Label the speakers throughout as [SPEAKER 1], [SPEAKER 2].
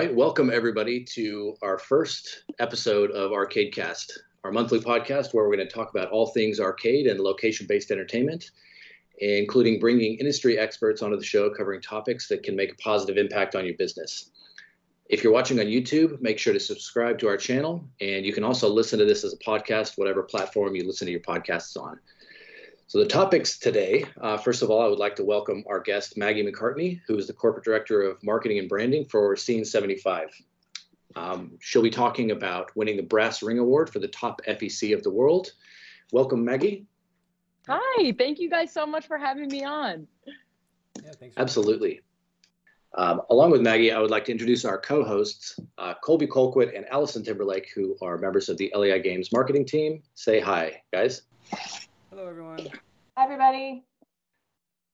[SPEAKER 1] right, welcome everybody to our first episode of Arcadecast, our monthly podcast where we're going to talk about all things arcade and location-based entertainment, including bringing industry experts onto the show covering topics that can make a positive impact on your business. If you're watching on YouTube, make sure to subscribe to our channel, and you can also listen to this as a podcast, whatever platform you listen to your podcasts on. So the topics today, uh, first of all, I would like to welcome our guest, Maggie McCartney, who is the Corporate Director of Marketing and Branding for Scene 75. Um, she'll be talking about winning the Brass Ring Award for the top FEC of the world. Welcome, Maggie.
[SPEAKER 2] Hi, thank you guys so much for having me on.
[SPEAKER 1] Yeah, thanks. Absolutely. Um, along with Maggie, I would like to introduce our co-hosts, uh, Colby Colquitt and Allison Timberlake, who are members of the LAI Games marketing team. Say hi, guys.
[SPEAKER 3] Hello, everyone.
[SPEAKER 4] Hi, everybody.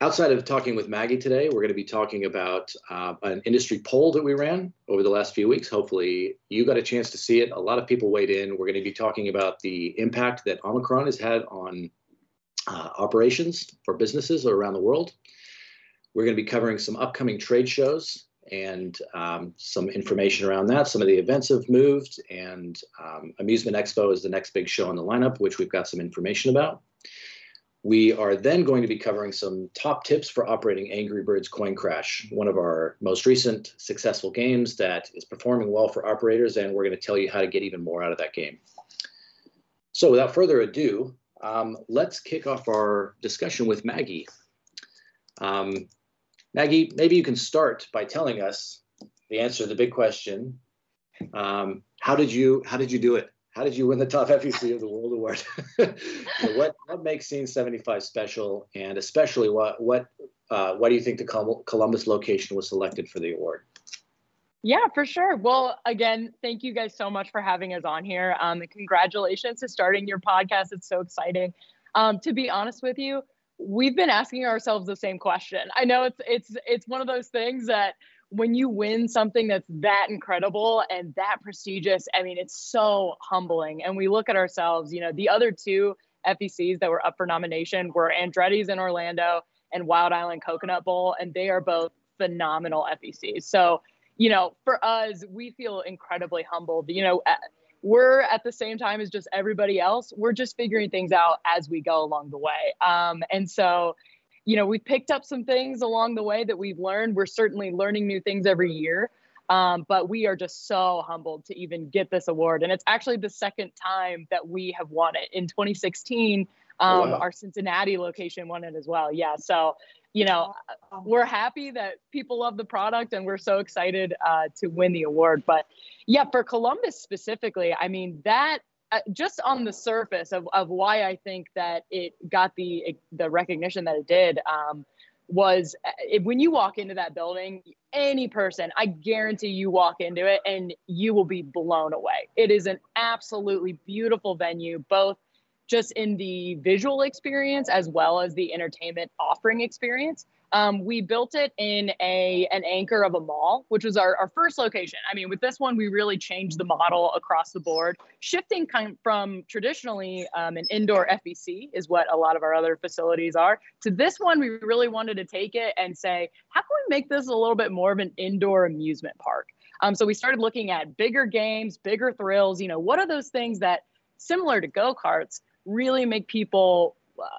[SPEAKER 1] Outside of talking with Maggie today, we're going to be talking about uh, an industry poll that we ran over the last few weeks. Hopefully, you got a chance to see it. A lot of people weighed in. We're going to be talking about the impact that Omicron has had on uh, operations for businesses around the world. We're going to be covering some upcoming trade shows and um, some information around that. Some of the events have moved, and um, Amusement Expo is the next big show on the lineup, which we've got some information about. We are then going to be covering some top tips for operating Angry Birds Coin Crash, one of our most recent successful games that is performing well for operators, and we're going to tell you how to get even more out of that game. So without further ado, um, let's kick off our discussion with Maggie. Um, Maggie, maybe you can start by telling us the answer to the big question. Um, how did you how did you do it? how did you win the top FEC of the World Award? what what makes Scene 75 special, and especially what what uh, why do you think the Columbus location was selected for the award?
[SPEAKER 2] Yeah, for sure. Well, again, thank you guys so much for having us on here. Um, congratulations to starting your podcast. It's so exciting. Um, to be honest with you, we've been asking ourselves the same question. I know it's it's it's one of those things that when you win something that's that incredible and that prestigious, I mean, it's so humbling. And we look at ourselves, you know, the other two FECs that were up for nomination were Andretti's in Orlando and Wild Island Coconut Bowl, and they are both phenomenal FECs. So, you know, for us, we feel incredibly humbled. You know, we're at the same time as just everybody else. We're just figuring things out as we go along the way. Um, and so, you know, we've picked up some things along the way that we've learned. We're certainly learning new things every year. Um, but we are just so humbled to even get this award. And it's actually the second time that we have won it. In 2016, um, oh, wow. our Cincinnati location won it as well. Yeah. So, you know, we're happy that people love the product and we're so excited uh, to win the award. But yeah, for Columbus specifically, I mean, that uh, just on the surface of, of why I think that it got the the recognition that it did um, was uh, it, when you walk into that building, any person, I guarantee you walk into it and you will be blown away. It is an absolutely beautiful venue, both just in the visual experience as well as the entertainment offering experience. Um, we built it in a an anchor of a mall, which was our, our first location. I mean, with this one, we really changed the model across the board, shifting kind of from traditionally um, an indoor FEC is what a lot of our other facilities are. To this one, we really wanted to take it and say, how can we make this a little bit more of an indoor amusement park? Um, so we started looking at bigger games, bigger thrills. You know, what are those things that, similar to go karts, really make people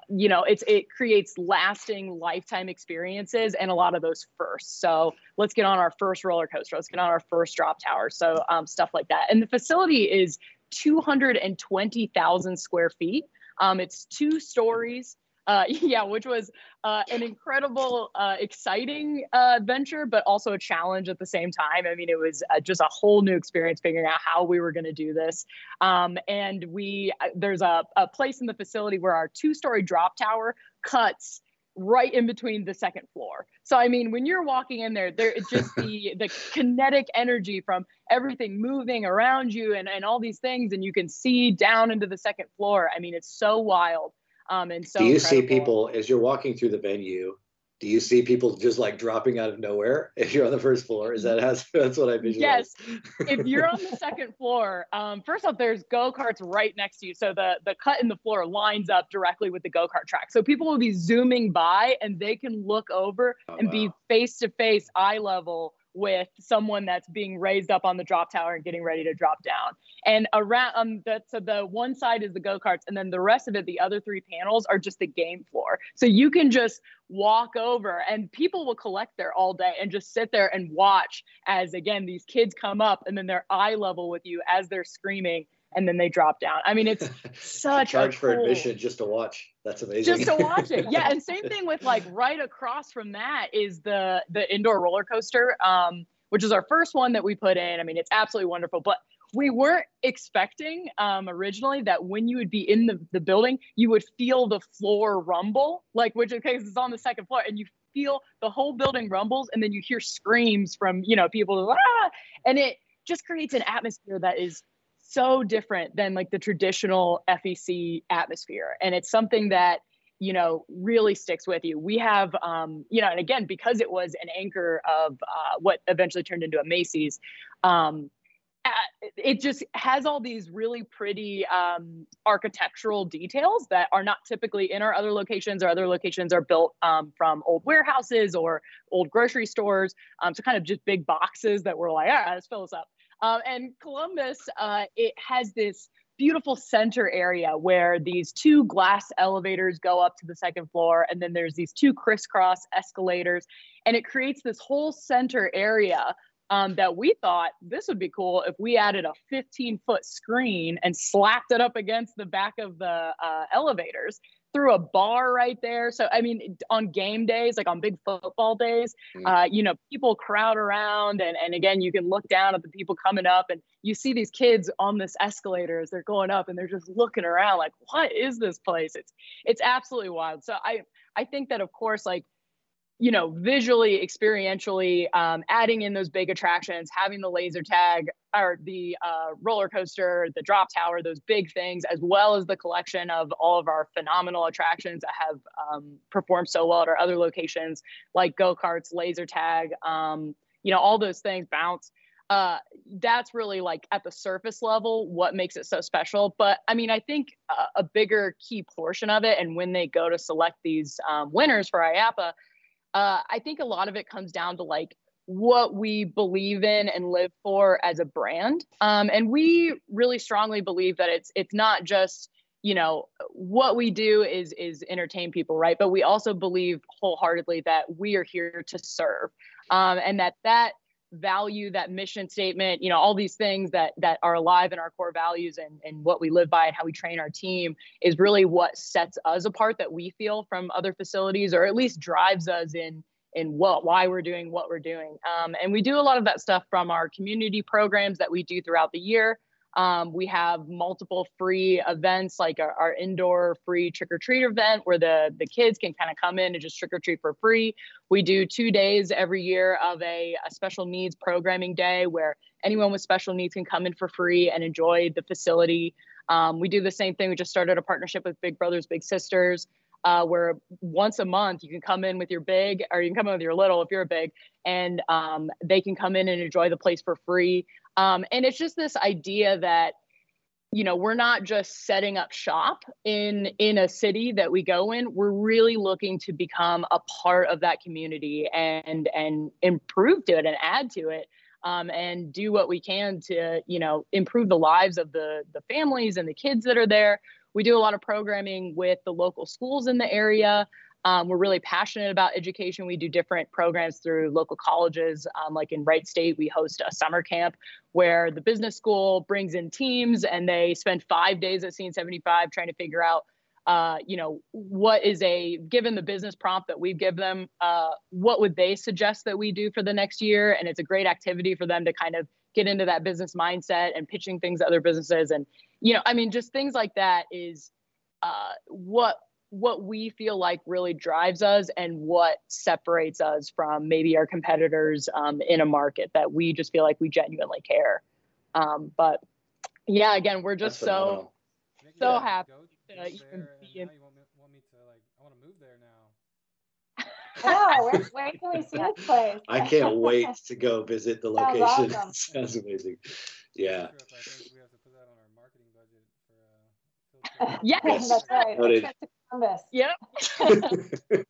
[SPEAKER 2] you know it's it creates lasting lifetime experiences and a lot of those first so let's get on our first roller coaster. Let's get on our first drop tower. So um, stuff like that. And the facility is 220000 square feet. Um, it's two stories uh, yeah, which was uh, an incredible, uh, exciting uh, venture, but also a challenge at the same time. I mean, it was uh, just a whole new experience figuring out how we were going to do this. Um, and we uh, there's a, a place in the facility where our two-story drop tower cuts right in between the second floor. So I mean, when you're walking in there, there it's just the the kinetic energy from everything moving around you and, and all these things, and you can see down into the second floor. I mean, it's so wild. Um, and so
[SPEAKER 1] do you incredible. see people as you're walking through the venue? Do you see people just like dropping out of nowhere if you're on the first floor? Is that how, that's what I visualize?
[SPEAKER 2] Yes. if you're on the second floor, um, first off, there's go karts right next to you, so the the cut in the floor lines up directly with the go kart track. So people will be zooming by, and they can look over oh, and wow. be face to face, eye level with someone that's being raised up on the drop tower and getting ready to drop down. And around um the so the one side is the go-karts and then the rest of it, the other three panels are just the game floor. So you can just walk over and people will collect there all day and just sit there and watch as again these kids come up and then they're eye level with you as they're screaming and then they drop down. I mean, it's such
[SPEAKER 1] charge
[SPEAKER 2] a
[SPEAKER 1] for
[SPEAKER 2] cool,
[SPEAKER 1] admission just to watch. That's amazing.
[SPEAKER 2] Just to watch it, yeah. And same thing with like right across from that is the the indoor roller coaster, um, which is our first one that we put in. I mean, it's absolutely wonderful, but we weren't expecting um, originally that when you would be in the, the building, you would feel the floor rumble, like which is because it's on the second floor, and you feel the whole building rumbles, and then you hear screams from you know people, ah! and it just creates an atmosphere that is so different than like the traditional FEC atmosphere. And it's something that, you know, really sticks with you. We have, um, you know, and again, because it was an anchor of uh, what eventually turned into a Macy's, um, it just has all these really pretty um, architectural details that are not typically in our other locations. Our other locations are built um, from old warehouses or old grocery stores. Um, so kind of just big boxes that were like, all right, let's fill this up. Um, and Columbus, uh, it has this beautiful center area where these two glass elevators go up to the second floor, and then there's these two crisscross escalators, and it creates this whole center area um, that we thought this would be cool if we added a 15 foot screen and slapped it up against the back of the uh, elevators through a bar right there. So, I mean, on game days, like on big football days, mm. uh, you know, people crowd around. And, and again, you can look down at the people coming up and you see these kids on this escalator as they're going up and they're just looking around like, what is this place? It's, it's absolutely wild. So I, I think that of course, like you know, visually, experientially, um, adding in those big attractions, having the laser tag or the uh, roller coaster, the drop tower, those big things, as well as the collection of all of our phenomenal attractions that have um, performed so well at our other locations, like go karts, laser tag, um, you know, all those things, bounce. Uh, that's really like at the surface level what makes it so special. But I mean, I think a, a bigger key portion of it, and when they go to select these um, winners for IAAPA uh, I think a lot of it comes down to like what we believe in and live for as a brand. Um, and we really strongly believe that it's it's not just you know what we do is is entertain people right but we also believe wholeheartedly that we are here to serve um, and that that value that mission statement you know all these things that that are alive in our core values and and what we live by and how we train our team is really what sets us apart that we feel from other facilities or at least drives us in in what why we're doing what we're doing. Um, and we do a lot of that stuff from our community programs that we do throughout the year um, we have multiple free events like our, our indoor free trick or treat event where the, the kids can kind of come in and just trick or treat for free. We do two days every year of a, a special needs programming day where anyone with special needs can come in for free and enjoy the facility. Um, we do the same thing. We just started a partnership with Big Brothers Big Sisters. Uh, where once a month you can come in with your big or you can come in with your little if you're a big and um, they can come in and enjoy the place for free um, and it's just this idea that you know we're not just setting up shop in in a city that we go in. We're really looking to become a part of that community and and improve to it and add to it um, and do what we can to you know improve the lives of the the families and the kids that are there. We do a lot of programming with the local schools in the area um, we're really passionate about education. We do different programs through local colleges. Um, like in Wright State, we host a summer camp where the business school brings in teams and they spend five days at Scene 75 trying to figure out, uh, you know, what is a, given the business prompt that we give them, uh, what would they suggest that we do for the next year? And it's a great activity for them to kind of get into that business mindset and pitching things to other businesses. And, you know, I mean, just things like that is uh, what what we feel like really drives us and what separates us from maybe our competitors um, in a market that we just feel like we genuinely care. Um, but yeah, again, we're just so so yeah. happy to even be in. Want me, to like? I want to move there
[SPEAKER 3] now. oh, where, where can we see this place?
[SPEAKER 1] I can't wait to go visit the location. Awesome. Sounds amazing. Yeah.
[SPEAKER 2] yes,
[SPEAKER 3] that's right. Columbus.
[SPEAKER 2] Yep.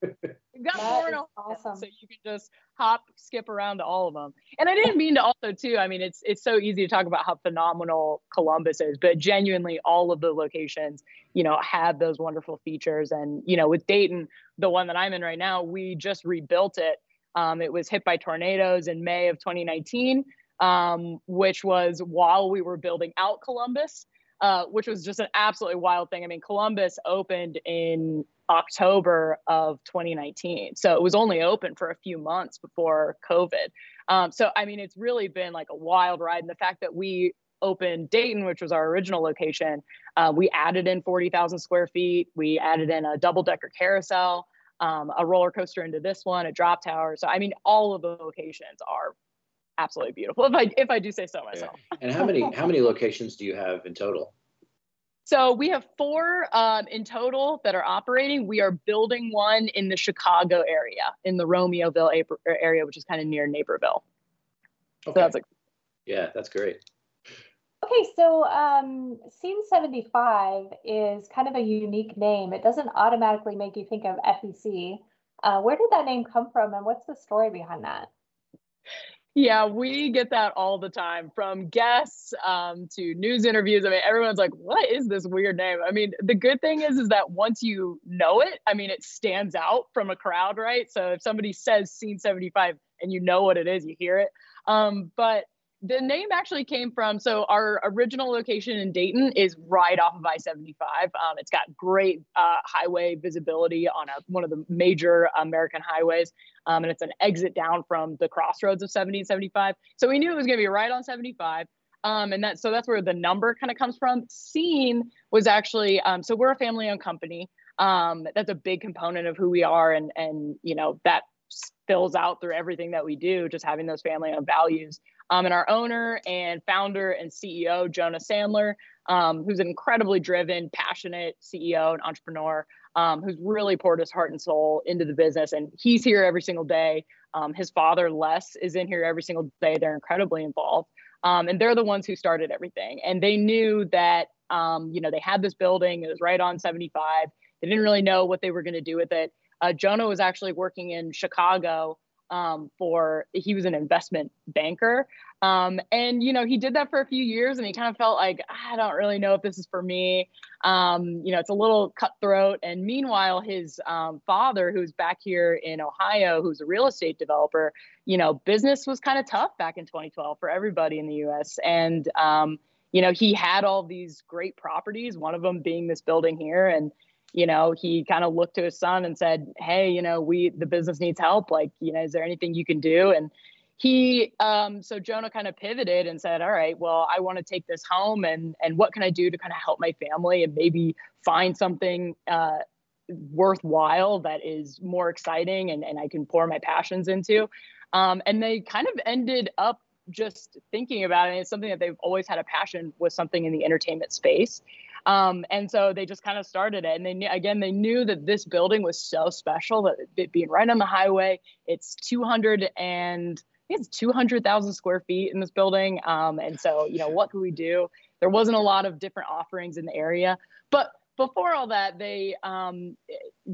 [SPEAKER 2] got
[SPEAKER 3] That
[SPEAKER 2] four
[SPEAKER 3] is
[SPEAKER 2] in Ohio,
[SPEAKER 3] awesome.
[SPEAKER 2] so you can just hop, skip around to all of them. And I didn't mean to also too. I mean, it's it's so easy to talk about how phenomenal Columbus is, but genuinely, all of the locations, you know, have those wonderful features. And you know, with Dayton, the one that I'm in right now, we just rebuilt it. Um, it was hit by tornadoes in May of 2019, um, which was while we were building out Columbus. Uh, which was just an absolutely wild thing. I mean, Columbus opened in October of 2019. So it was only open for a few months before COVID. Um, so, I mean, it's really been like a wild ride. And the fact that we opened Dayton, which was our original location, uh, we added in 40,000 square feet. We added in a double decker carousel, um, a roller coaster into this one, a drop tower. So, I mean, all of the locations are absolutely beautiful if I if I do say so myself.
[SPEAKER 1] Yeah. And how many how many locations do you have in total?
[SPEAKER 2] So we have four um, in total that are operating. We are building one in the Chicago area, in the Romeoville area, which is kind of near Naperville.
[SPEAKER 1] Okay.
[SPEAKER 2] So that's like,
[SPEAKER 1] yeah, that's great.
[SPEAKER 3] Okay, so um, Scene 75 is kind of a unique name. It doesn't automatically make you think of FEC. Uh, where did that name come from and what's the story behind that?
[SPEAKER 2] Yeah, we get that all the time from guests um, to news interviews. I mean, everyone's like, "What is this weird name?" I mean, the good thing is, is that once you know it, I mean, it stands out from a crowd, right? So if somebody says "Scene 75" and you know what it is, you hear it. Um, but the name actually came from so our original location in Dayton is right off of I-75. Um, it's got great uh, highway visibility on a, one of the major American highways, um, and it's an exit down from the crossroads of 70 and 75. So we knew it was going to be right on 75. Um, and that so that's where the number kind of comes from. Scene was actually um, so we're a family-owned company. Um, that's a big component of who we are, and and you know that spills out through everything that we do. Just having those family-owned values. Um, and our owner and founder and CEO, Jonah Sandler, um, who's an incredibly driven, passionate CEO and entrepreneur, um, who's really poured his heart and soul into the business. And he's here every single day. Um, his father, Les, is in here every single day. They're incredibly involved. Um, and they're the ones who started everything. And they knew that, um, you know, they had this building, it was right on 75. They didn't really know what they were going to do with it. Uh, Jonah was actually working in Chicago um, for he was an investment banker. Um, and you know he did that for a few years and he kind of felt like i don't really know if this is for me. Um, you know it's a little cutthroat. And meanwhile his um, father who's back here in ohio who's a real estate developer you know business was kind of tough back in 2012 for everybody in the us and um, you know he had all these great properties one of them being this building here. And you know, he kind of looked to his son and said, Hey, you know, we, the business needs help. Like, you know, is there anything you can do? And he, um, so Jonah kind of pivoted and said, all right, well, I want to take this home and, and what can I do to kind of help my family and maybe find something, uh, worthwhile that is more exciting and, and I can pour my passions into. Um, and they kind of ended up just thinking about it. And it's something that they've always had a passion with something in the entertainment space. Um, and so they just kind of started it. And they knew, again, they knew that this building was so special that it being right on the highway, it's 200 and it's 200,000 square feet in this building. Um, and so, you know, what could we do? There wasn't a lot of different offerings in the area, but before all that, they um,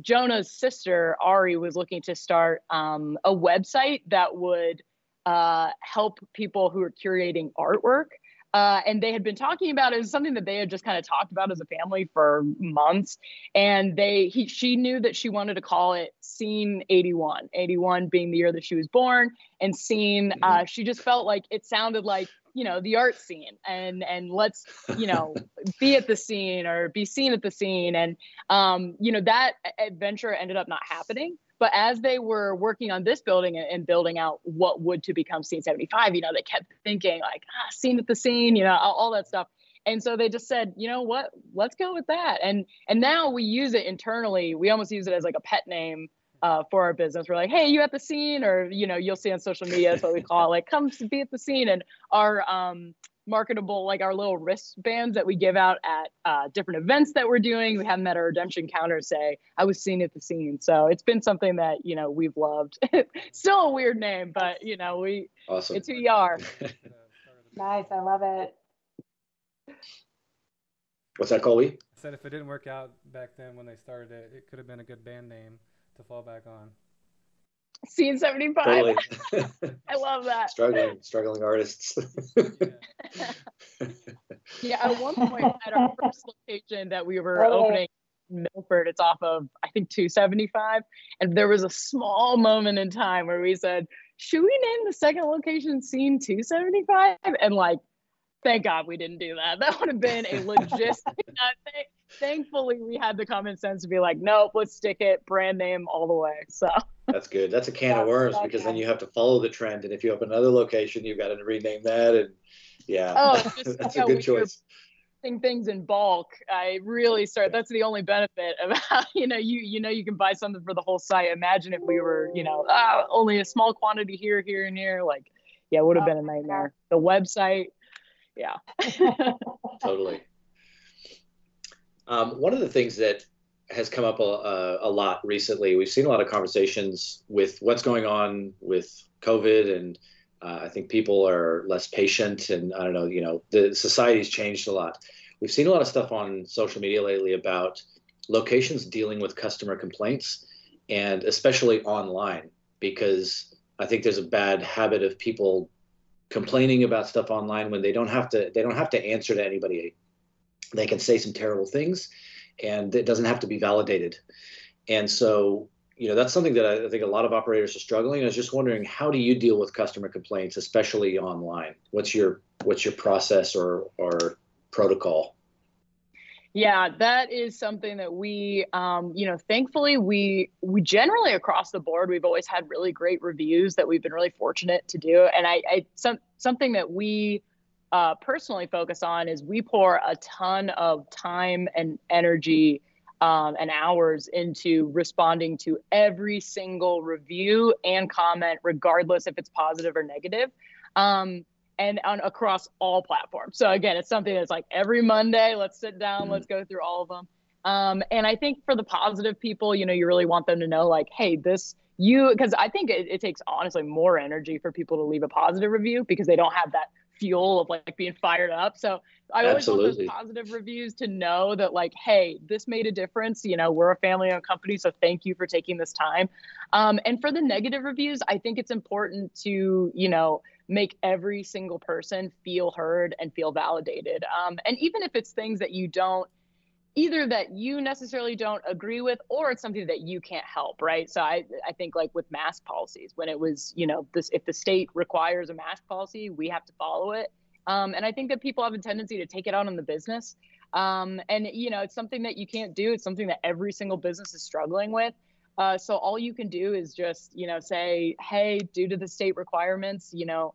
[SPEAKER 2] Jonah's sister Ari was looking to start um, a website that would uh, help people who are curating artwork. Uh, and they had been talking about it as something that they had just kind of talked about as a family for months. And they, he, she knew that she wanted to call it Scene 81, 81 being the year that she was born, and Scene. Mm-hmm. Uh, she just felt like it sounded like you know the art scene, and and let's you know be at the scene or be seen at the scene, and um, you know that adventure ended up not happening. But as they were working on this building and, building out what would to become Scene 75, you know, they kept thinking like, ah, scene at the scene, you know, all, all, that stuff. And so they just said, you know what, let's go with that. And and now we use it internally. We almost use it as like a pet name uh, for our business. We're like, hey, you at the scene, or you know, you'll see on social media. That's what we call it. Like, come be at the scene. And our um, marketable like our little wristbands that we give out at uh, different events that we're doing. We have them at our redemption counter say i was seen at the scene. So it's been something that you know we've loved. Still a weird name but you know we awesome. it's who you are.
[SPEAKER 3] Nice i love it.
[SPEAKER 1] What's that colby?
[SPEAKER 4] I said if it didn't work out back then when they started it it could have been a good band name to fall back on
[SPEAKER 2] Scene 75. Totally. I love that.
[SPEAKER 1] Struggling, struggling artists.
[SPEAKER 2] yeah, at one point at our first location that we were oh. opening in Milford, it's off of I think 275. And there was a small moment in time where we said, should we name the second location scene 275? And like, thank God we didn't do that. That would have been a logistic thing. Thankfully, we had the common sense to be like, nope, let's stick it brand name all the way. So
[SPEAKER 1] that's good. That's a can of worms because then you have to follow the trend. And if you open another location, you've got to rename that. And yeah, oh, just, that's a good choice
[SPEAKER 2] things in bulk i really start that's the only benefit of you know you you know you can buy something for the whole site imagine if we were you know uh, only a small quantity here here and here like yeah it would have been a nightmare the website yeah
[SPEAKER 1] totally um, one of the things that has come up a, a, lot recently, we've seen a lot of conversations with what's going on with COVID, and uh, I think people are less patient, and I don't know, you know, the society's changed a lot. We've seen a lot of stuff on social media lately about locations dealing with customer complaints, and especially online, because I think there's a bad habit of people complaining about stuff online when they don't have to they don't have to answer to anybody they can say some terrible things and it doesn't have to be validated. And so you know that's something that I, think a lot of operators are struggling. I was just wondering how do you deal with customer complaints especially online? What's your what's your process or or protocol?
[SPEAKER 2] Yeah, that is something that we, um, you know, thankfully we we generally across the board we've always had really great reviews that we've been really fortunate to do, and I, I some something that we uh, personally focus on is we pour a ton of time and energy um, and hours into responding to every single review and comment, regardless if it's positive or negative. Um, and on across all platforms. So again, it's something that's like every Monday, let's sit down, mm-hmm. let's go through all of them. Um, and I think for the positive people, you know, you really want them to know like, hey, this you because I think it, it takes honestly more energy for people to leave a positive review because they don't have that fuel of like being fired up. So I always Absolutely. want those positive reviews to know that like, hey, this made a difference. You know, we're a family-owned company, so thank you for taking this time. Um, and for the negative reviews, I think it's important to you know make every single person feel heard and feel validated. Um, and even if it's things that you don't either that you necessarily don't agree with or it's something that you can't help right? So i i think like with mask policies when it was you know this if the state requires a mask policy we have to follow it. Um, and i think that people have a tendency to take it out on the business. Um, and you know it's something that you can't do. It's something that every single business is struggling with. Uh, so all you can do is just you know say hey due to the state requirements you know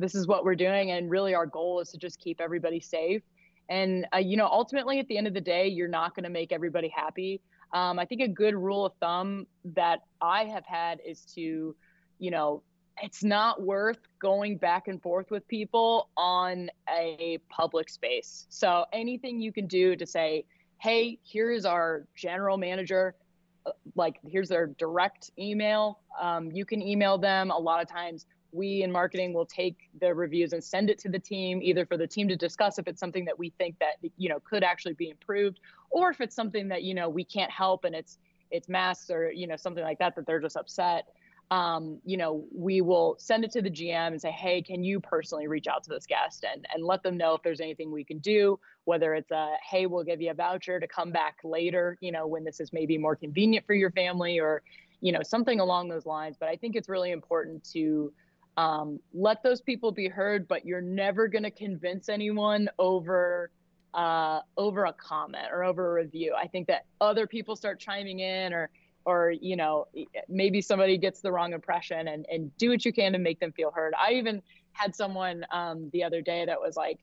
[SPEAKER 2] this is what we're doing. And really our goal is to just keep everybody safe and, uh, you know, ultimately at the end of the day, you're not going to make everybody happy. Um, I think a good rule of thumb that I have had is to, you know, it's not worth going back and forth with people on a public space. So anything you can do to say, hey, here's our general manager, uh, like here's their direct email. Um, you can email them. A lot of times we in marketing will take the reviews and send it to the team either for the team to discuss if it's something that we think that you know could actually be improved or if it's something that you know we can't help and it's it's masks or you know something like that that they're just upset. Um, you know we will send it to the gm and say hey can you personally reach out to this guest and and let them know if there's anything we can do whether it's a hey we'll give you a voucher to come back later you know when this is maybe more convenient for your family or you know something along those lines. But i think it's really important to um, let those people be heard but you're never going to convince anyone over uh, over a comment or over a review. I think that other people start chiming in or or you know maybe somebody gets the wrong impression and and do what you can to make them feel heard. I even had someone um, the other day that was like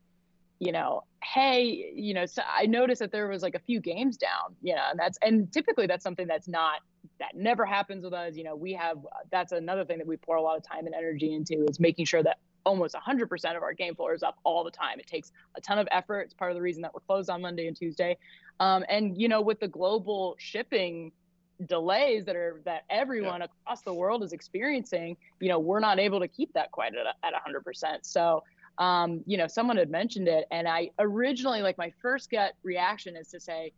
[SPEAKER 2] you know hey you know so i noticed that there was like a few games down you know and that's and typically that's something that's not that never happens with us. You know, we have that's another thing that we pour a lot of time and energy into is making sure that almost 100% of our game floor is up all the time. It takes a ton of effort. It's part of the reason that we're closed on Monday and Tuesday. Um, and you know, with the global shipping delays that are that everyone yeah. across the world is experiencing, you know, we're not able to keep that quite at, at 100%. So um, you know, someone had mentioned it, and I originally like my first gut reaction is to say,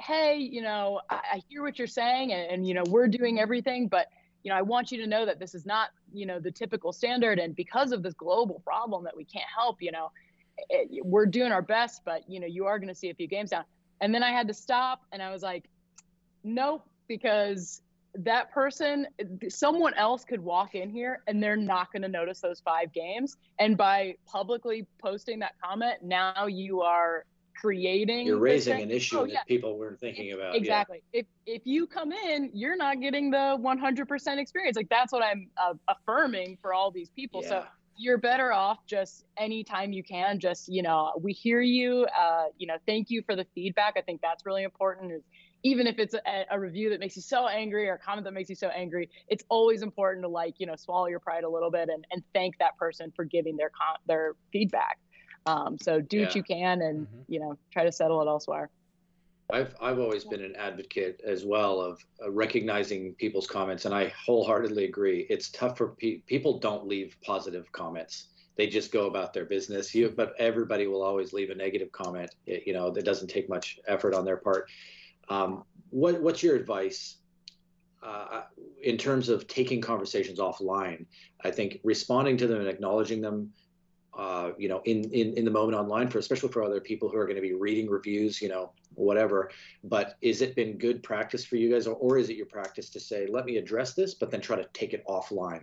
[SPEAKER 2] hey, you know, I, I hear what you're saying and, and, you know, we're doing everything, but you know, I want you to know that this is not, you know, the typical standard. And because of this global problem that we can't help, you know, it, we're doing our best, but, you know, you are going to see a few games down. And then I had to stop and I was like, nope, because that person, someone else could walk in here and they're not going to notice those five games. And by publicly posting that comment, now you are creating
[SPEAKER 1] you're raising an issue oh, yeah. that people weren't thinking about
[SPEAKER 2] exactly yeah. if if you come in you're not getting the 100% experience like that's what i'm uh, affirming for all these people yeah. so you're better off just anytime you can just you know we hear you uh, you know thank you for the feedback i think that's really important is even if it's a, a, review that makes you so angry or a comment that makes you so angry it's always important to like you know swallow your pride a little bit and, and thank that person for giving their con- their feedback um, so do yeah. what you can, and mm-hmm. you know, try to settle it elsewhere.
[SPEAKER 1] I've I've always been an advocate as well of uh, recognizing people's comments, and I wholeheartedly agree. It's tough for pe- people don't leave positive comments; they just go about their business. You, but everybody will always leave a negative comment. It, you know, that doesn't take much effort on their part. Um, what what's your advice uh, in terms of taking conversations offline? I think responding to them and acknowledging them uh, you know, in, in, in the moment online for, especially for other people who are going to be reading reviews, you know, whatever. But is it been good practice for you guys, or, or is it your practice to say, let me address this, but then try to take it offline?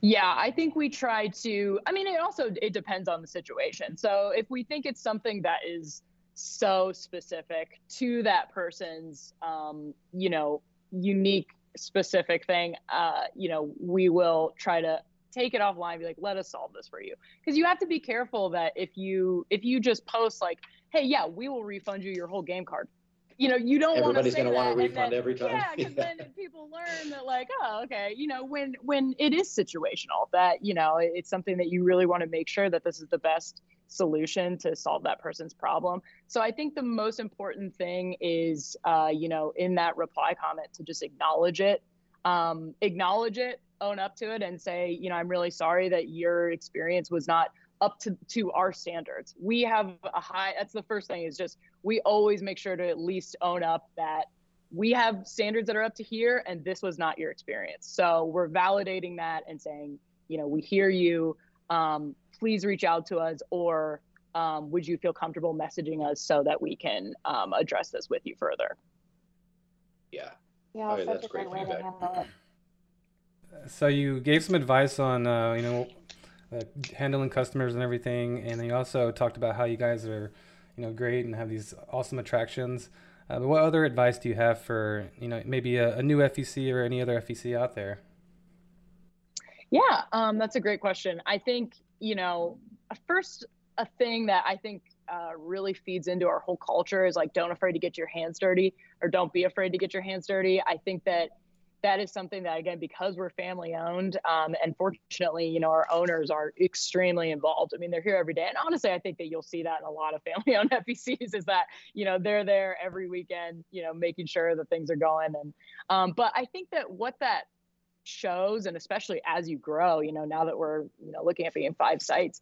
[SPEAKER 2] Yeah, I think we try to. I mean, it also it depends on the situation. So if we think it's something that is so specific to that person's, um, you know, unique specific thing, uh, you know, we will try to take it offline be like let us solve this for you. Because you have to be careful that if you if you just post like hey yeah we will refund you your whole game card. You know you don't
[SPEAKER 1] everybody's going to want to refund
[SPEAKER 2] then,
[SPEAKER 1] every time.
[SPEAKER 2] Yeah because then people learn that like oh okay you know when when it is situational that you know it's something that you really want to make sure that this is the best solution to solve that person's problem. So i think the most important thing is uh, you know in that reply comment to just acknowledge it um, acknowledge it own up to it and say, you know, I'm really sorry that your experience was not up to, to our standards. We have a high, that's the first thing is just, we always make sure to at least own up that we have standards that are up to here and this was not your experience. So we're validating that and saying, you know, we hear you. Um, please reach out to us or um, would you feel comfortable messaging us so that we can um, address this with you further?
[SPEAKER 1] Yeah.
[SPEAKER 3] Yeah, okay, that's great feedback
[SPEAKER 4] so you gave some advice on uh, you know uh, handling customers and everything, and you also talked about how you guys are you know great and have these awesome attractions. Uh, but what other advice do you have for you know maybe a, a new FEC or any other FEC out there?
[SPEAKER 2] Yeah, um, that's a great question. I think you know first a thing that I think uh, really feeds into our whole culture is like don't afraid to get your hands dirty or don't be afraid to get your hands dirty. I think that that is something that again because we're family owned um, and fortunately you know our owners are extremely involved. I mean they're here every day. And honestly i think that you'll see that in a lot of family owned fecs is that you know they're there every weekend you know making sure that things are going. And um, but i think that what that shows and especially as you grow you know now that we're you know looking at being five sites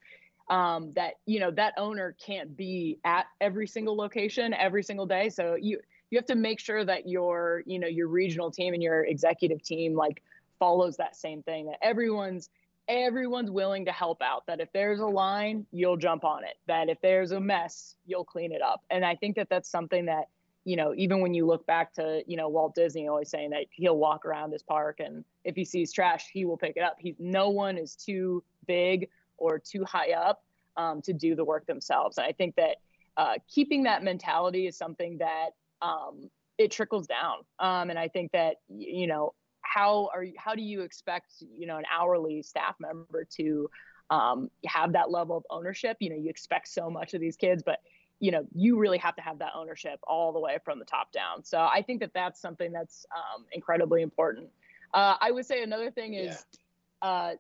[SPEAKER 2] um, that you know that owner can't be at every single location every single day. So you you have to make sure that your you know your regional team and your executive team like follows that same thing that everyone's everyone's willing to help out that if there's a line you'll jump on it that if there's a mess you'll clean it up. And i think that that's something that you know even when you look back to you know walt disney always saying that he'll walk around this park and if he sees trash he will pick it up. He's no one is too big or too high up um, to do the work themselves and i think that uh, keeping that mentality is something that um, it trickles down. Um, and I think that you know how are you, how do you expect you know an hourly staff member to um, have that level of ownership? You know, you expect so much of these kids, but you know you really have to have that ownership all the way from the top down. So I think that that's something that's um, incredibly important. Uh, I would say another thing is yeah. Uh,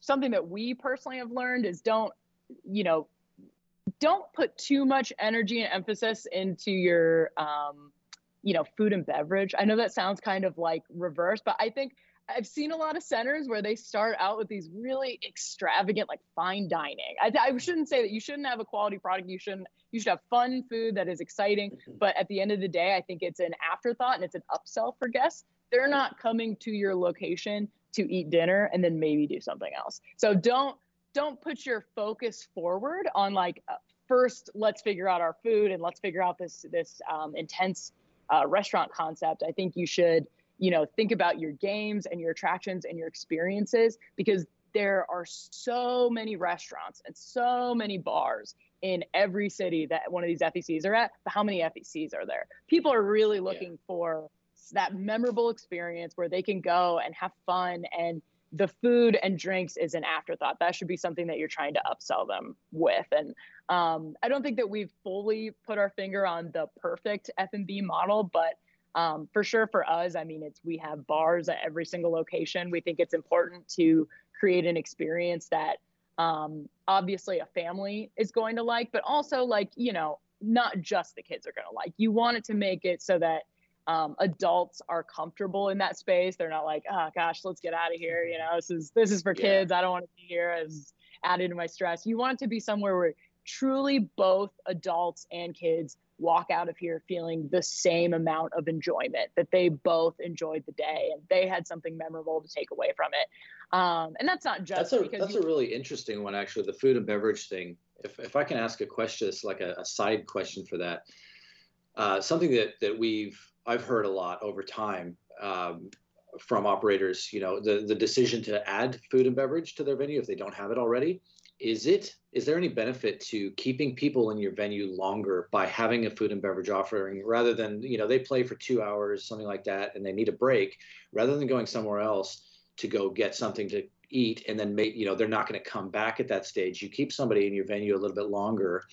[SPEAKER 2] something that we personally have learned is don't you know don't put too much energy and emphasis into your um, you know food and beverage. I know that sounds kind of like reverse but i think i've seen a lot of centers where they start out with these really extravagant like fine dining. I, I shouldn't say that you shouldn't have a quality product. You shouldn't you should have fun food that is exciting. Mm-hmm. but at the end of the day i think it's an afterthought and it's an upsell for guests. They're not coming to your location to eat dinner and then maybe do something else. So don't don't put your focus forward on like uh, first let's figure out our food and let's figure out this this um, intense uh, restaurant concept. I think you should you know think about your games and your attractions and your experiences because there are so many restaurants and so many bars in every city that one of these FECs are at. But how many FECs are there? People are really looking yeah. for that memorable experience where they can go and have fun and the food and drinks is an afterthought. That should be something that you're trying to upsell them with. And um, I don't think that we've fully put our finger on the perfect F&B model, but um, for sure for us, I mean, it's we have bars at every single location. We think it's important to create an experience that um, obviously a family is going to like, but also like you know, not just the kids are going to like. You want it to make it so that um, adults are comfortable in that space. They're not like, oh gosh, let's get out of here. You know, this is this is for kids. Yeah. I don't want to be here as added to my stress. You want it to be somewhere where truly both adults and kids walk out of here feeling the same amount of enjoyment that they both enjoyed the day and they had something memorable to take away from it. Um, and that's not just
[SPEAKER 1] that's a that's you, a really interesting one actually. The food and beverage thing. If if I can ask a question, it's like a, a side question for that. Uh, something that that we've I've heard a lot over time um, from operators. You know, the the decision to add food and beverage to their venue if they don't have it already. Is it is there any benefit to keeping people in your venue longer by having a food and beverage offering rather than you know they play for two hours something like that and they need a break rather than going somewhere else to go get something to eat and then make you know they're not going to come back at that stage you keep somebody in your venue a little bit longer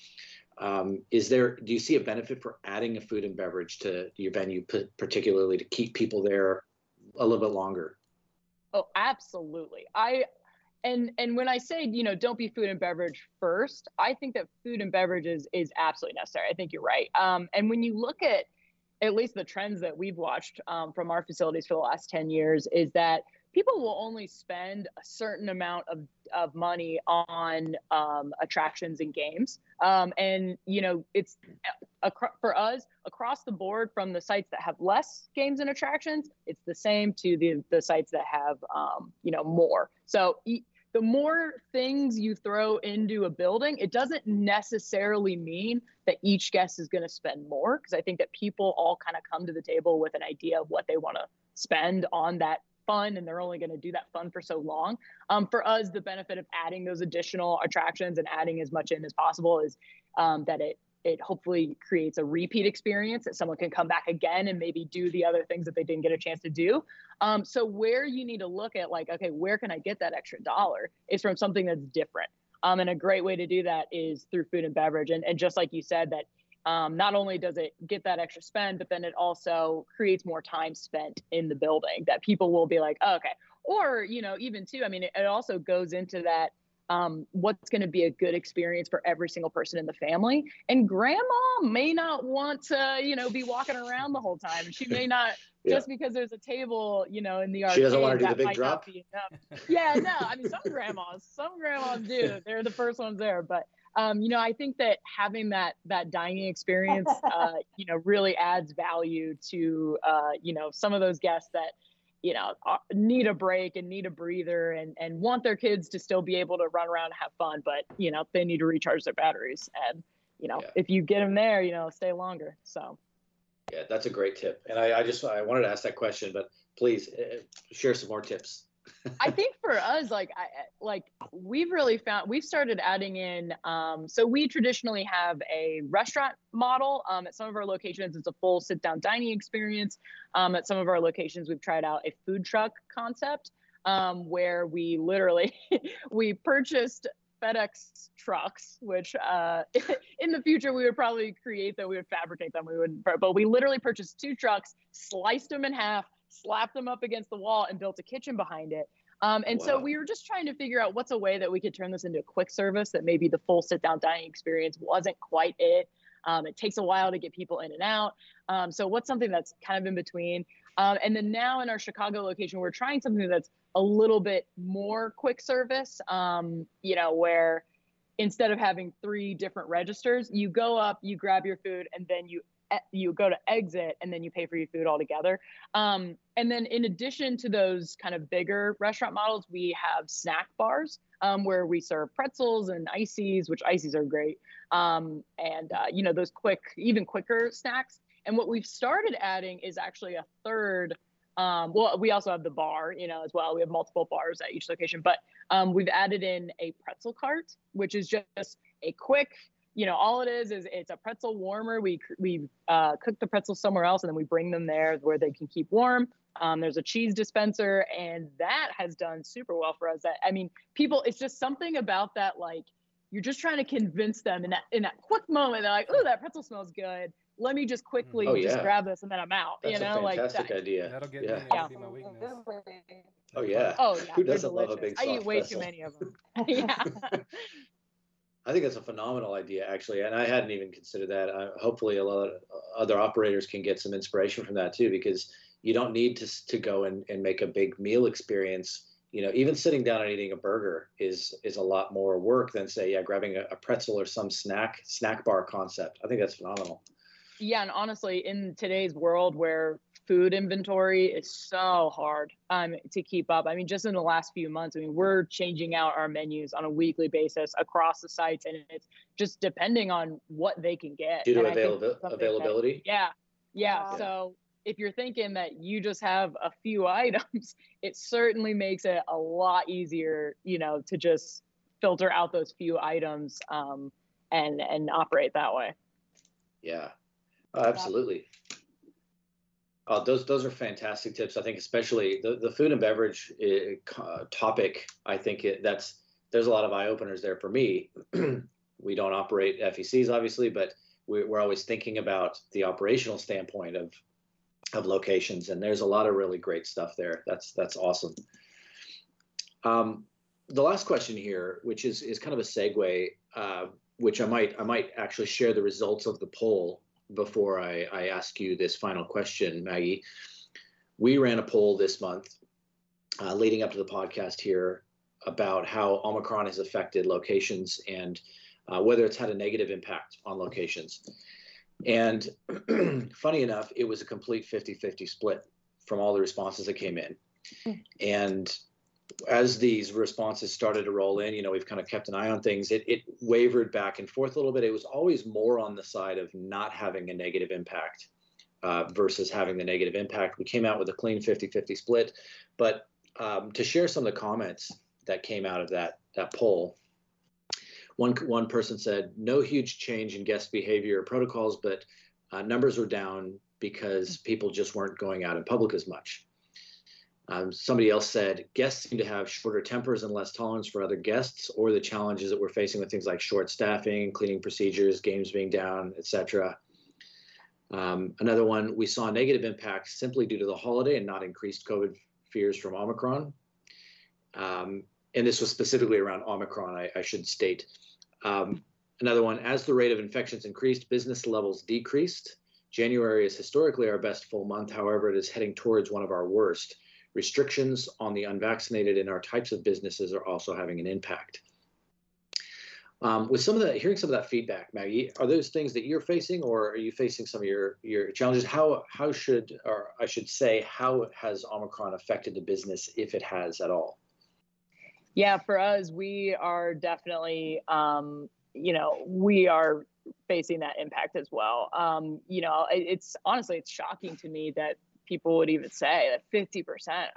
[SPEAKER 1] um, is there do you see a benefit for adding a food and beverage to your venue particularly to keep people there a little bit longer?
[SPEAKER 2] Oh absolutely. I and and when i say you know don't be food and beverage first i think that food and beverage is is absolutely necessary. I think you're right. Um, and when you look at at least the trends that we've watched um, from our facilities for the last 10 years is that people will only spend a certain amount of, of money on um, attractions and games. Um, and, you know, it's uh, for us across the board from the sites that have less games and attractions, it's the same to the, the sites that have, um, you know, more. So the more things you throw into a building, it doesn't necessarily mean that each guest is going to spend more. Because I think that people all kind of come to the table with an idea of what they want to spend on that fun and they're only going to do that fun for so long. Um, for us, the benefit of adding those additional attractions and adding as much in as possible is um, that it it hopefully creates a repeat experience that someone can come back again and maybe do the other things that they didn't get a chance to do. Um, so where you need to look at like, okay, where can I get that extra dollar is from something that's different. Um, and a great way to do that is through food and beverage. And, and just like you said, that um, not only does it get that extra spend, but then it also creates more time spent in the building that people will be like, oh, okay. Or, you know, even too, I mean, it, it also goes into that um, what's going to be a good experience for every single person in the family. And grandma may not want to, you know, be walking around the whole time. She may not yeah. just because there's a table, you know, in the arcade.
[SPEAKER 1] She doesn't want to do the big drop.
[SPEAKER 2] yeah, no. I mean, some grandmas, some grandmas do. They're the first ones there, but um, you know, I think that having that that dining experience, uh, you know, really adds value to uh, you know some of those guests that you know uh, need a break and need a breather and and want their kids to still be able to run around and have fun, but you know they need to recharge their batteries. And you know, yeah. if you get them there, you know, stay longer. So.
[SPEAKER 1] Yeah, that's a great tip, and I, I just I wanted to ask that question, but please uh, share some more tips.
[SPEAKER 2] I think for us, like I like we've really found we've started adding in. Um, so we traditionally have a restaurant model. Um, at some of our locations, it's a full sit down dining experience. Um, at some of our locations, we've tried out a food truck concept um, where we literally we purchased FedEx trucks, which uh, in the future we would probably create that we would fabricate them. We would, but we literally purchased two trucks, sliced them in half, slapped them up against the wall and built a kitchen behind it. Um, and wow. so we were just trying to figure out what's a way that we could turn this into a quick service that maybe the full sit down dining experience wasn't quite it. Um, it takes a while to get people in and out. Um, so what's something that's kind of in between? Um, and then now in our Chicago location, we're trying something that's a little bit more quick service, um, you know, where instead of having three different registers, you go up, you grab your food, and then you you go to exit and then you pay for your food altogether. Um, and then in addition to those kind of bigger restaurant models, we have snack bars um, where we serve pretzels and ices, which ices are great. Um, and uh, you know those quick, even quicker snacks. And what we've started adding is actually a third. Um, well, we also have the bar, you know, as well. We have multiple bars at each location, but um, we've added in a pretzel cart, which is just a quick you know, all it is is it's a pretzel warmer. We we uh, cook the pretzels somewhere else, and then we bring them there where they can keep warm. Um, there's a cheese dispenser, and that has done super well for us. That I mean, people, it's just something about that. Like you're just trying to convince them in that in that quick moment. They're like, "Oh, that pretzel smells good. Let me just quickly
[SPEAKER 1] oh, yeah.
[SPEAKER 2] just grab this, and then I'm out."
[SPEAKER 1] That's
[SPEAKER 2] you know,
[SPEAKER 1] a fantastic
[SPEAKER 2] like that.
[SPEAKER 1] idea.
[SPEAKER 4] That'll get
[SPEAKER 1] yeah.
[SPEAKER 4] me. That'll be my weakness.
[SPEAKER 1] Oh yeah.
[SPEAKER 2] Oh yeah.
[SPEAKER 1] Who doesn't love a
[SPEAKER 2] delicious.
[SPEAKER 1] big
[SPEAKER 2] I eat way
[SPEAKER 1] pretzel?
[SPEAKER 2] too many of them. yeah.
[SPEAKER 1] I think that's a phenomenal idea, actually, and I hadn't even considered that. Uh, hopefully, a lot of other operators can get some inspiration from that too, because you don't need to to go and, and make a big meal experience. You know, even sitting down and eating a burger is is a lot more work than say, yeah, grabbing a, a pretzel or some snack snack bar concept. I think that's phenomenal.
[SPEAKER 2] Yeah, and honestly, in today's world where food inventory is so hard um, to keep up. I mean, just in the last few months, I mean, we're changing out our menus on a weekly basis across the sites, and it's just depending on what they can get.
[SPEAKER 1] Due to
[SPEAKER 2] And I think
[SPEAKER 1] avail-
[SPEAKER 2] that's something that-
[SPEAKER 1] availability.
[SPEAKER 2] yeah, yeah.
[SPEAKER 3] Wow.
[SPEAKER 2] So if you're thinking that you just have a few items, it certainly makes it a lot easier, you know, to just filter out those few items um, and and operate that way.
[SPEAKER 1] Yeah, oh, absolutely. Oh, those those are fantastic tips. I think especially the, the food and beverage uh, topic. I think it, that's there's a lot of eye openers there for me. we don't operate FECs obviously, but we're, we're always thinking about the operational standpoint of of locations, and there's a lot of really great stuff there. That's that's awesome. Um, the last question here, which is is kind of a segue, uh, which I might I might actually share the results of the poll before I, I ask you this final question, Maggie. We ran a poll this month uh, leading up to the podcast here about how Omicron has affected locations and uh, whether it's had a negative impact on locations. And funny enough, it was a complete 50 50 split from all the responses that came in. And as these responses started to roll in, you know, we've kind of kept an eye on things. It, it wavered back and forth a little bit. It was always more on the side of not having a negative impact uh, versus having the negative impact. We came out with a clean 50 50 split. But um, to share some of the comments that came out of that, that poll, one, one person said, no huge change in guest behavior or protocols, but uh, numbers were down because people just weren't going out in public as much. Um, somebody else said guests seem to have shorter tempers and less tolerance for other guests or the challenges that we're facing with things like short staffing, cleaning procedures, games being down, etc. Um, another one, we saw negative impacts simply due to the holiday and not increased COVID fears from Omicron. Um, and this was specifically around Omicron, I, I should state. Um, another one, as the rate of infections increased, business levels decreased. January is historically our best full month. However, it is heading towards one of our worst restrictions on the unvaccinated in our types of businesses are also having an impact. Um, with some of that, hearing some of that feedback, Maggie, are those things that you're facing, or are you facing some of your your challenges? How how should, or I should say, how has Omicron affected the business, if it has at all?
[SPEAKER 2] Yeah, for us, we are definitely, um, you know, we are facing that impact as well. Um, you know, it, it's honestly, it's shocking to me that people would even say that 50%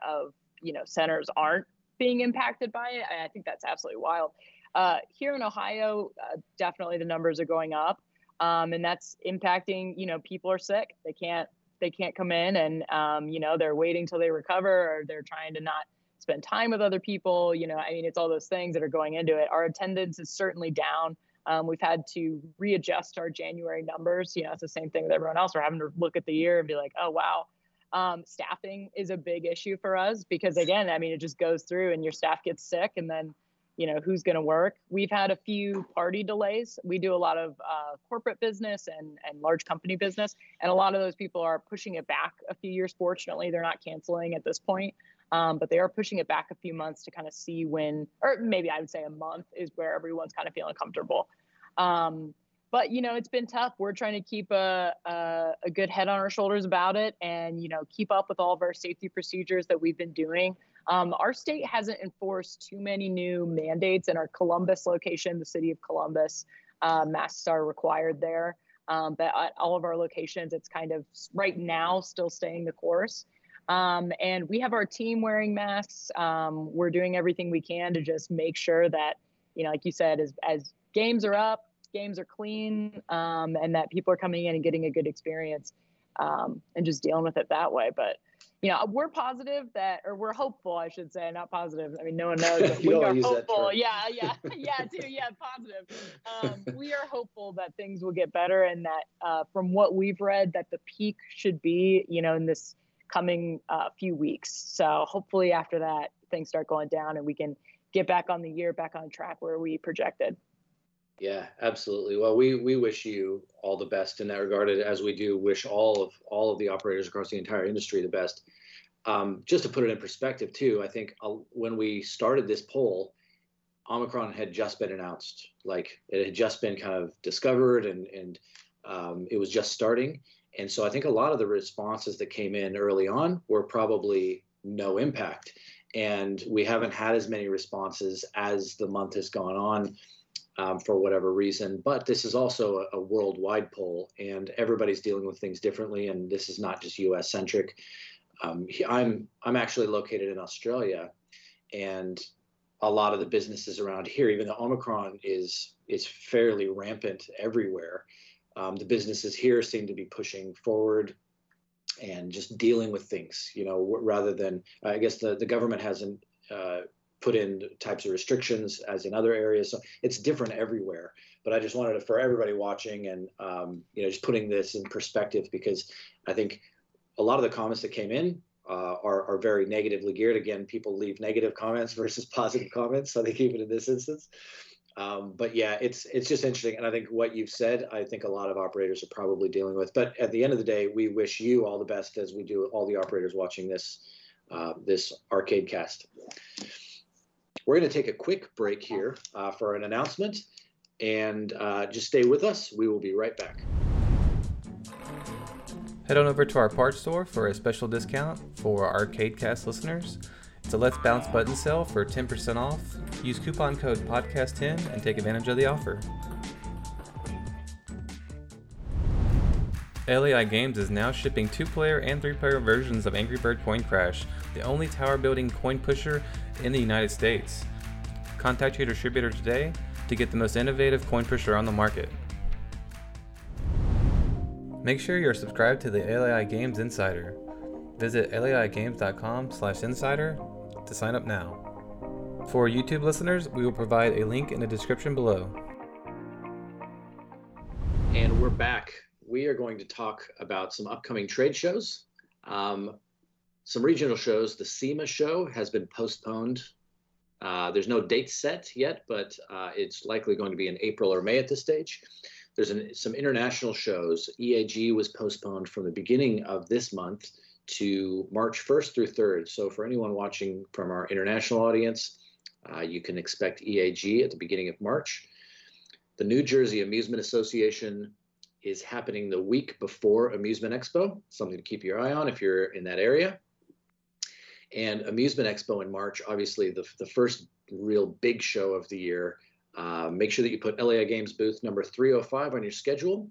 [SPEAKER 2] of, you know, centers aren't being impacted by it. I, think that's absolutely wild. Uh, here in Ohio, uh, definitely the numbers are going up, um, and that's impacting. You know, people are sick; they can't they can't come in, and um, you know they're waiting till they recover, or they're trying to not spend time with other people. You know, I mean, it's all those things that are going into it. Our attendance is certainly down. Um, we've had to readjust our January numbers. You know, it's the same thing with everyone else. We're having to look at the year and be like, oh wow. Um, staffing is a big issue for us because again, I mean, it just goes through and your staff gets sick, and then you know who's going to work? We've had a few party delays. We do a lot of uh, corporate business and, and large company business and a lot of those people are pushing it back a few years. Fortunately they're not canceling at this point um, but they are pushing it back a few months to kind of see when or maybe i would say a month is where everyone's kind of feeling comfortable. Um, but you know, it's been tough. We're trying to keep a, a, a good head on our shoulders about it, and you know, keep up with all of our safety procedures that we've been doing. Um, our state hasn't enforced too many new mandates in our Columbus location, the city of Columbus. Uh, masks are required there. Um, but at all of our locations, it's kind of right now still staying the course. Um, and we have our team wearing masks. Um, we're doing everything we can to just make sure that, you know, like you said, as, as games are up, games are clean, um, and that people are coming in and getting a good experience um, and just dealing with it that way. But you know, we're positive that, or we're hopeful, I should say, not positive. I mean, no one knows. We are hopeful. Yeah, yeah, yeah, too. Yeah, positive. Um, we are hopeful that things will get better, and that uh, from what we've read, that the peak should be, you know, in this coming uh, few weeks. So hopefully, after that, things start going down, and we can get back on the year, back on track where we projected.
[SPEAKER 1] Yeah, absolutely. Well, we we wish you all the best in that regard, as we do wish all of all of the operators across the entire industry the best. Um, just to put it in perspective, too, I think uh, when we started this poll, Omicron had just been announced. Like it had just been kind of discovered, and and um, it was just starting. And so I think a lot of the responses that came in early on were probably no impact, and we haven't had as many responses as the month has gone on um, for whatever reason. But this is also a, a, worldwide poll, and everybody's dealing with things differently. And this is not just U.S. centric. Um, I'm I'm actually located in Australia, and a lot of the businesses around here, even though Omicron is is fairly rampant everywhere, um, the businesses here seem to be pushing forward and just dealing with things. You know, rather than I guess the the government hasn't. Uh, put in types of restrictions as in other areas. So it's different everywhere. But I just wanted to, for everybody watching and, um, you know, just putting this in perspective because I think a lot of the comments that came in uh, are, are very negatively geared. Again, people leave negative comments versus positive comments. So they keep it in this instance. Um, but yeah, it's it's just interesting, and I think what you've said, I think a lot of operators are probably dealing with. But at the end of the day, we wish you all the best as we do all the operators watching this uh, this arcade cast. We're going to take a quick break here uh, for an announcement and uh, just stay with us. We will be right back.
[SPEAKER 5] Head on over to our parts store for a special discount for Arcadecast listeners. It's a Let's Bounce button sale for 10% off. Use coupon code PODCAST10 and take advantage of the offer. LAI Games is now shipping two player and three player versions of Angry Bird Coin Crash, the only tower building coin pusher in the United States. Contact your distributor today to get the most innovative coin pusher on the market. Make sure you're subscribed to the LAI Games Insider. Visit laigames.com/insider to sign up now. For YouTube listeners, we will provide a link in the description below.
[SPEAKER 1] And we're back. We are going to talk about some upcoming trade shows. Um, some regional shows. The SEMA show has been postponed. Uh, there's no date set yet, but uh, it's likely going to be in April or May at this stage. There's an, some international shows. EAG was postponed from the beginning of this month to March 1st through 3rd. So for anyone watching from our international audience, uh, you can expect EAG at the beginning of March. The New Jersey Amusement Association is happening the week before Amusement Expo, something to keep your eye on if you're in that area and Amusement Expo in March, obviously the, the first real big show of the year. Uh, make sure that you put LAI Games booth number 305 on your schedule.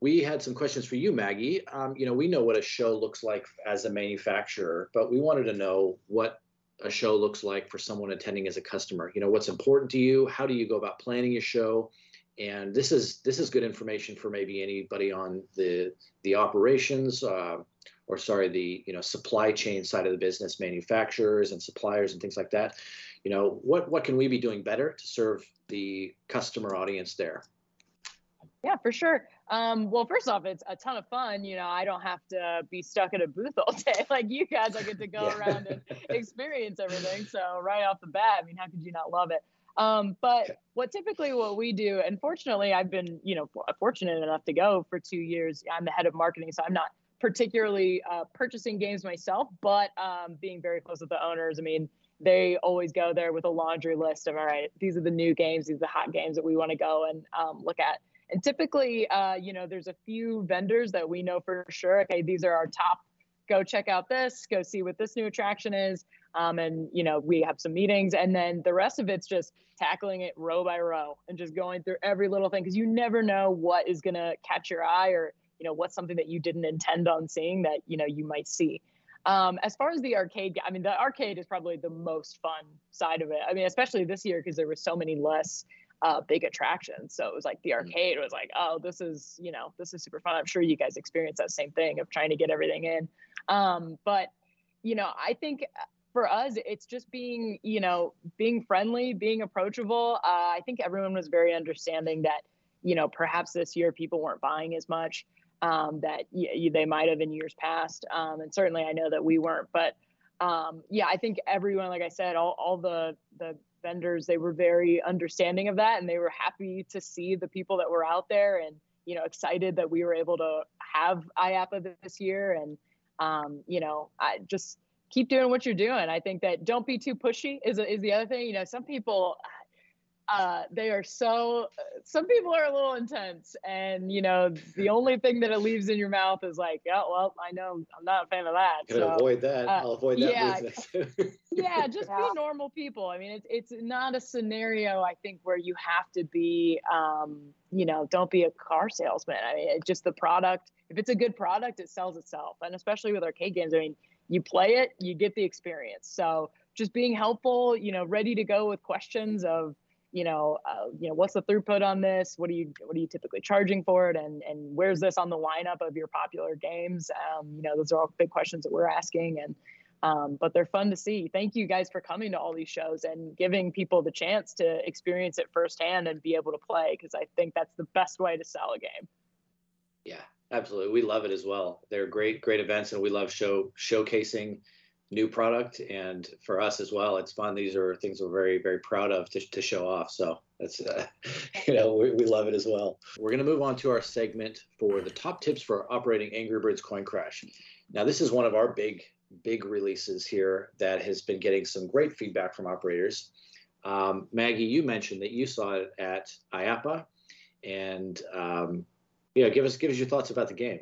[SPEAKER 1] We had some questions for you, Maggie. Um, you know, we know what a show looks like as a manufacturer, but we wanted to know what a show looks like for someone attending as a customer. You know, what's important to you? How do you go about planning your show? And this is this is good information for maybe anybody on the the operations. Uh, or sorry, the you know supply chain side of the business, manufacturers and suppliers and things like that. You know, what what can we be doing better to serve the customer audience there?
[SPEAKER 2] Yeah, for sure. Um, well, first off, it's a ton of fun. You know, I don't have to be stuck at a booth all day like you guys. I get to go yeah. around and experience everything. So right off the bat, I mean, how could you not love it? Um, but what typically what we do, and fortunately, I've been, you know, fortunate enough to go for two years. I'm the head of marketing, so I'm not particularly uh, purchasing games myself, but um, being very close with the owners. I mean, they always go there with a laundry list of all right, these are the new games, these are the hot games that we want to go and um, look at. And typically, uh, you know, there's a few vendors that we know for sure. Okay, these are our top. Go check out this. Go see what this new attraction is. Um, and you know, we have some meetings, and then the rest of it's just tackling it row by row and just going through every little thing because you never know what is gonna catch your eye or you know what's something that you didn't intend on seeing that you know you might see. Um, as far as the arcade, I mean, the arcade is probably the most fun side of it. I mean, especially this year because there were so many less uh, big attractions. So it was like the mm-hmm. arcade was like, oh, this is, you know, this is super fun. I'm sure you guys experienced that same thing of trying to get everything in. Um, but, you know, I think uh, for us, it's just being, you know, being friendly, being approachable. Uh, I think everyone was very understanding that, you know, perhaps this year people weren't buying as much um, that they might have in years past. Um, and certainly I know that we weren't, but um, yeah, I think everyone, like I said, all, all the, the vendors, they were very understanding of that and they were happy to see the people that were out there and, you know, excited that we were able to have IAAPA this year. And, um, you know, I just keep doing what you're doing. I think that don't be too pushy is, is the other thing. You know, some people, uh, they are so some people are a little intense and you know the only thing that it leaves in your mouth is like oh well i know i'm not a fan of that
[SPEAKER 1] so, avoid that. uh, i'll avoid that
[SPEAKER 2] yeah, yeah just yeah. be normal people. I mean it's, it's not a scenario i think where you have to be um, you know don't be a car salesman. I mean just the product if it's a good product it sells itself. And especially with arcade games i mean you play it you get the experience. So just being helpful you know ready to go with questions of you know, uh, you know, what's the throughput on this? What are you what are you typically charging for it? And and where's this on the lineup of your popular games? Um, you know, those are all big questions that we're asking, and um, but they're fun to see. Thank you guys for coming to all these shows and giving people the chance to experience it firsthand and be able to play because I think that's the best way to sell a game.
[SPEAKER 1] Yeah, absolutely. We love it as well. They're great, great events, and we love show showcasing new product and for us as well it's fun. These are things we're very very proud of to, to show off so that's uh, you know we, we love it as well. We're going to move on to our segment for the top tips for operating angry birds coin crash. Now this is one of our big big releases here that has been getting some great feedback from operators. Um, maggie you mentioned that you saw it at IAAPA and um, yeah give us give us your thoughts about the game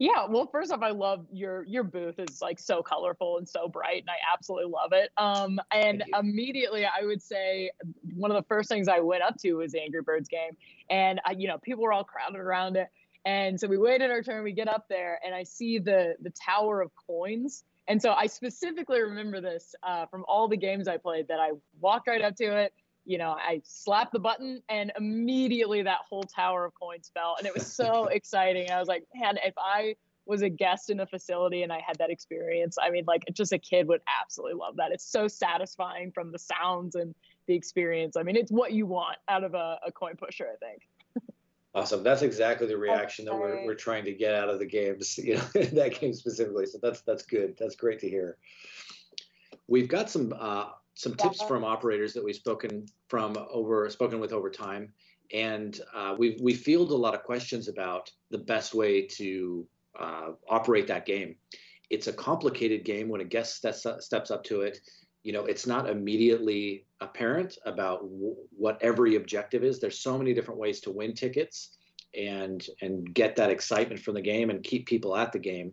[SPEAKER 2] yeah, well, first off, I love your your booth is like so colorful and so bright, and I absolutely love it. Um, and immediately, I would say one of the first things I went up to was the Angry Birds game, and I, you know, people were all crowded around it, and so we waited our turn. We get up there, and I see the the tower of coins, and so I specifically remember this uh, from all the games I played that I walked right up to it you know, I slapped the button and immediately that whole tower of coins fell. And it was so exciting. I was like, man, if I was a guest in the facility and I had that experience, I mean, like just a kid would absolutely love that. It's so satisfying from the sounds and the experience. I mean, it's what you want out of a, a coin pusher, I think.
[SPEAKER 1] Awesome. That's exactly the reaction that we're, we're trying to get out of the games, you know, that game specifically. So that's that's good. That's great to hear. We've got some uh, some tips from operators that we've spoken from over spoken with over time, and uh, we we field a lot of questions about the best way to uh, operate that game. It's a complicated game when a guest steps steps up to it. You know, it's not immediately apparent about w- what every objective is. There's so many different ways to win tickets and and get that excitement from the game and keep people at the game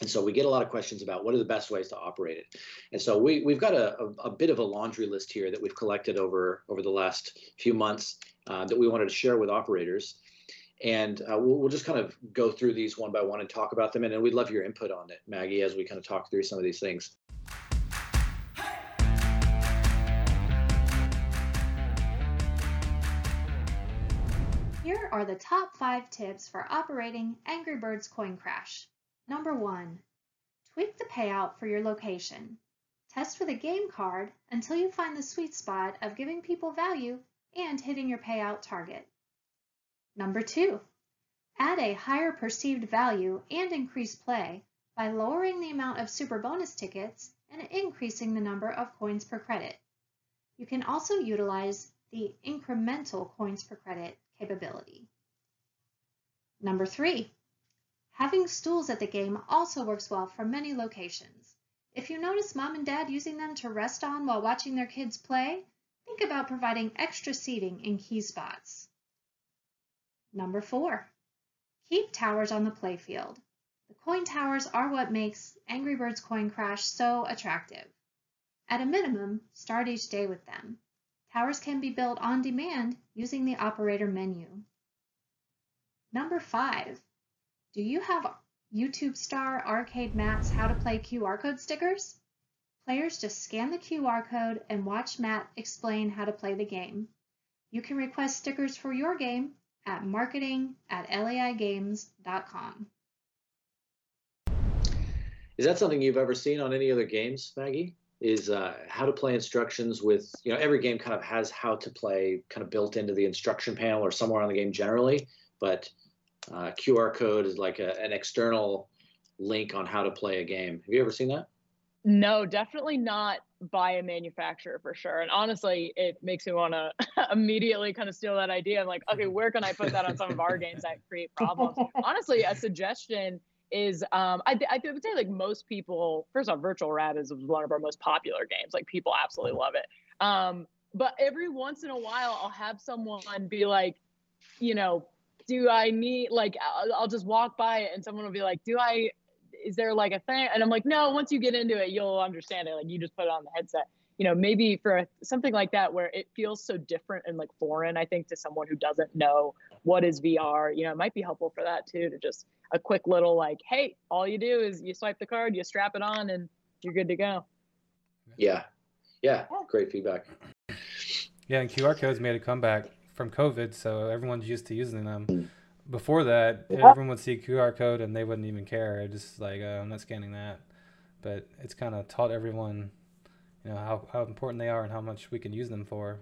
[SPEAKER 1] and so we get a lot of questions about what are the best ways to operate it. And so we, we've got a, a, a bit of a laundry list here that we've collected over, over the last few months uh, that we wanted to share with operators. And uh, we'll, we'll just kind of go through these one by one and talk about them. And then we'd love your input on it, Maggie, as we kind of talk through some of these things.
[SPEAKER 6] Here are the top five tips for operating Angry Birds Coin Crash. Number one, tweak the payout for your location. Test with a game card until you find the sweet spot of giving people value and hitting your payout target. Number two, add a higher perceived value and increase play by lowering the amount of super bonus tickets and increasing the number of coins per credit. You can also utilize the incremental coins per credit capability. Number three, Having stools at the game also works well for many locations. If you notice mom and dad using them to rest on while watching their kids play, think about providing extra seating in key spots. Number four, keep towers on the playfield. The coin towers are what makes Angry Birds Coin Crash so attractive. At a minimum, start each day with them. Towers can be built on demand using the operator menu. Number five, do you have YouTube Star Arcade Matt's How to Play QR code stickers? Players just scan the QR code and watch Matt explain how to play the game. You can request stickers for your game at marketing at laigames.com.
[SPEAKER 1] Is that something you've ever seen on any other games, Maggie? Is uh, how to play instructions with, you know, every game kind of has how to play kind of built into the instruction panel or somewhere on the game generally, but uh, QR code is like a, an external link on how to play a game. Have you ever seen that?
[SPEAKER 2] No, definitely not by a manufacturer for sure. And honestly, it makes me want to immediately kind of steal that idea. I'm like, okay, where can I put that on some of our games that create problems? honestly, a suggestion is um, I, I would say like most people, first off, Virtual Rabbids is one of our most popular games. Like people absolutely love it. Um, but every once in a while, I'll have someone be like, you know, do I need like I'll, I'll just walk by it and someone will be like, do I is there like a thing? And I'm like, no, once you get into it, you'll understand it. Like you just put it on the headset. You know, maybe for something like that where it feels so different and like foreign, I think to someone who doesn't know what is VR, you know, it might be helpful for that too, to just a quick little like, hey, all you do is you swipe the card, you strap it on, and you're good to go.
[SPEAKER 1] Yeah, yeah, great feedback.
[SPEAKER 4] Yeah, and QR codes made a comeback from COVID, so everyone's used to using them. Before that, everyone would see QR code and they wouldn't even care. Just like uh, I'm not scanning that, but it's kind of taught everyone, you know, how how important they are and how much we can use them for.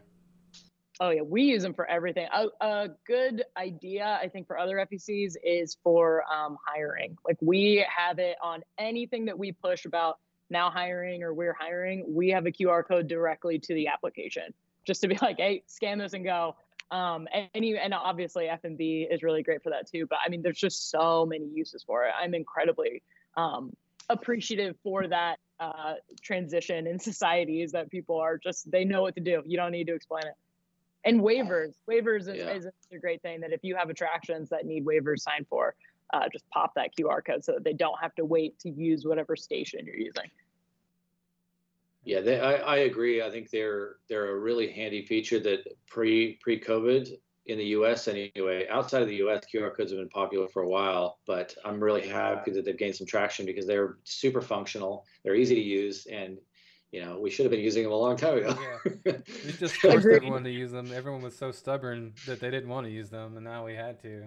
[SPEAKER 2] Oh yeah, we use them for everything. A, a good idea, I think, for other FECs is for um, hiring. Like we have it on anything that we push about now hiring or we're hiring. We have a QR code directly to the application, just to be like, hey, scan this and go. Um, and, and obviously F&B is really great for that too. But I mean, there's just so many uses for it. I'm incredibly um, appreciative for that uh, transition in society is that people are just they know what to do. You don't need to explain it and waivers waivers is, yeah. is, a great thing that if you have attractions that need waivers signed for uh, just pop that qr code so that they don't have to wait to use whatever station you're using
[SPEAKER 1] yeah they, I, I agree i think they're they're a really handy feature that pre pre covid in the us anyway outside of the us qr codes have been popular for a while but i'm really happy that they've gained some traction because they're super functional they're easy to use and you know, we should have been using them a long time ago.
[SPEAKER 4] yeah. We just forced everyone to use them. Everyone was so stubborn that they didn't want to use them, and now we had to.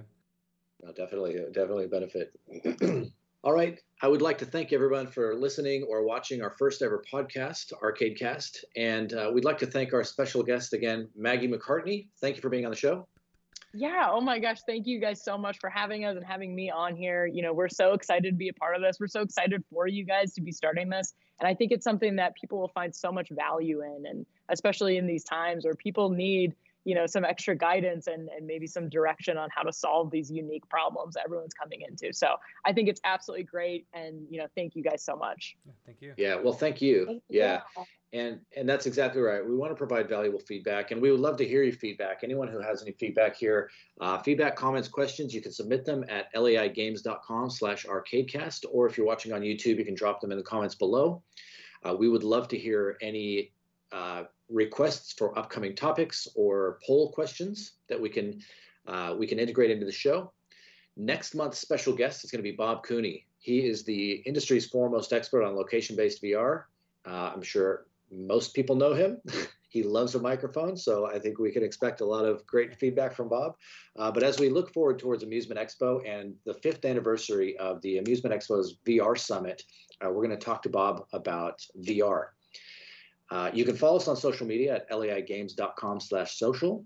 [SPEAKER 1] No, definitely, definitely a benefit. All right. I would like to thank everyone for listening or watching our first ever podcast, Arcade Cast. And uh, we'd like to thank our special guest again, Maggie McCartney. Thank you for being on the show.
[SPEAKER 2] Yeah. Oh my gosh. Thank you guys so much for having us and having me on here. You know, we're so excited to be a part of this. We're so excited for you guys to be starting this. And I think it's something that people will find so much value in. And especially in these times where people need, you know, some extra guidance and, and maybe some direction on how to solve these unique problems that everyone's coming into. So I think it's absolutely great. And, you know, thank you guys so much.
[SPEAKER 4] Thank you.
[SPEAKER 1] Yeah. Well, thank you. Thank you. Yeah. And and that's exactly right. We want to provide valuable feedback, and we would love to hear your feedback. Anyone who has any feedback here, uh, feedback, comments, questions, you can submit them at laigames.com/arcadecast, or if you're watching on YouTube, you can drop them in the comments below. Uh, we would love to hear any uh, requests for upcoming topics or poll questions that we can uh, we can integrate into the show. Next month's special guest is going to be Bob Cooney. He is the industry's foremost expert on location-based VR. Uh, I'm sure most people know him. he loves a microphone, so I think we can expect a lot of great feedback from Bob. Uh, but as we look forward towards Amusement Expo and the fifth anniversary of the Amusement Expo's VR Summit, uh, we're going to talk to Bob about VR. Uh, you can follow us on social media at laigames.com/social.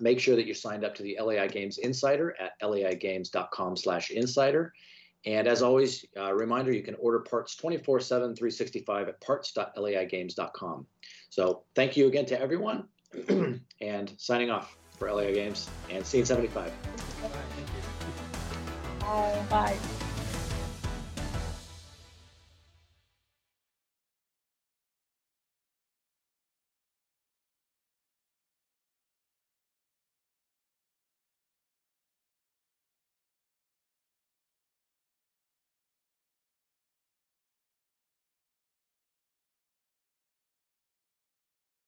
[SPEAKER 1] Make sure that you're signed up to the LAI Games Insider at laigames.com/insider. And as always, uh, reminder, you can order parts 24 7, 365 at parts.laigames.com. So thank you again to everyone and signing off for LAI Games and Scene 75.
[SPEAKER 2] Bye. Bye.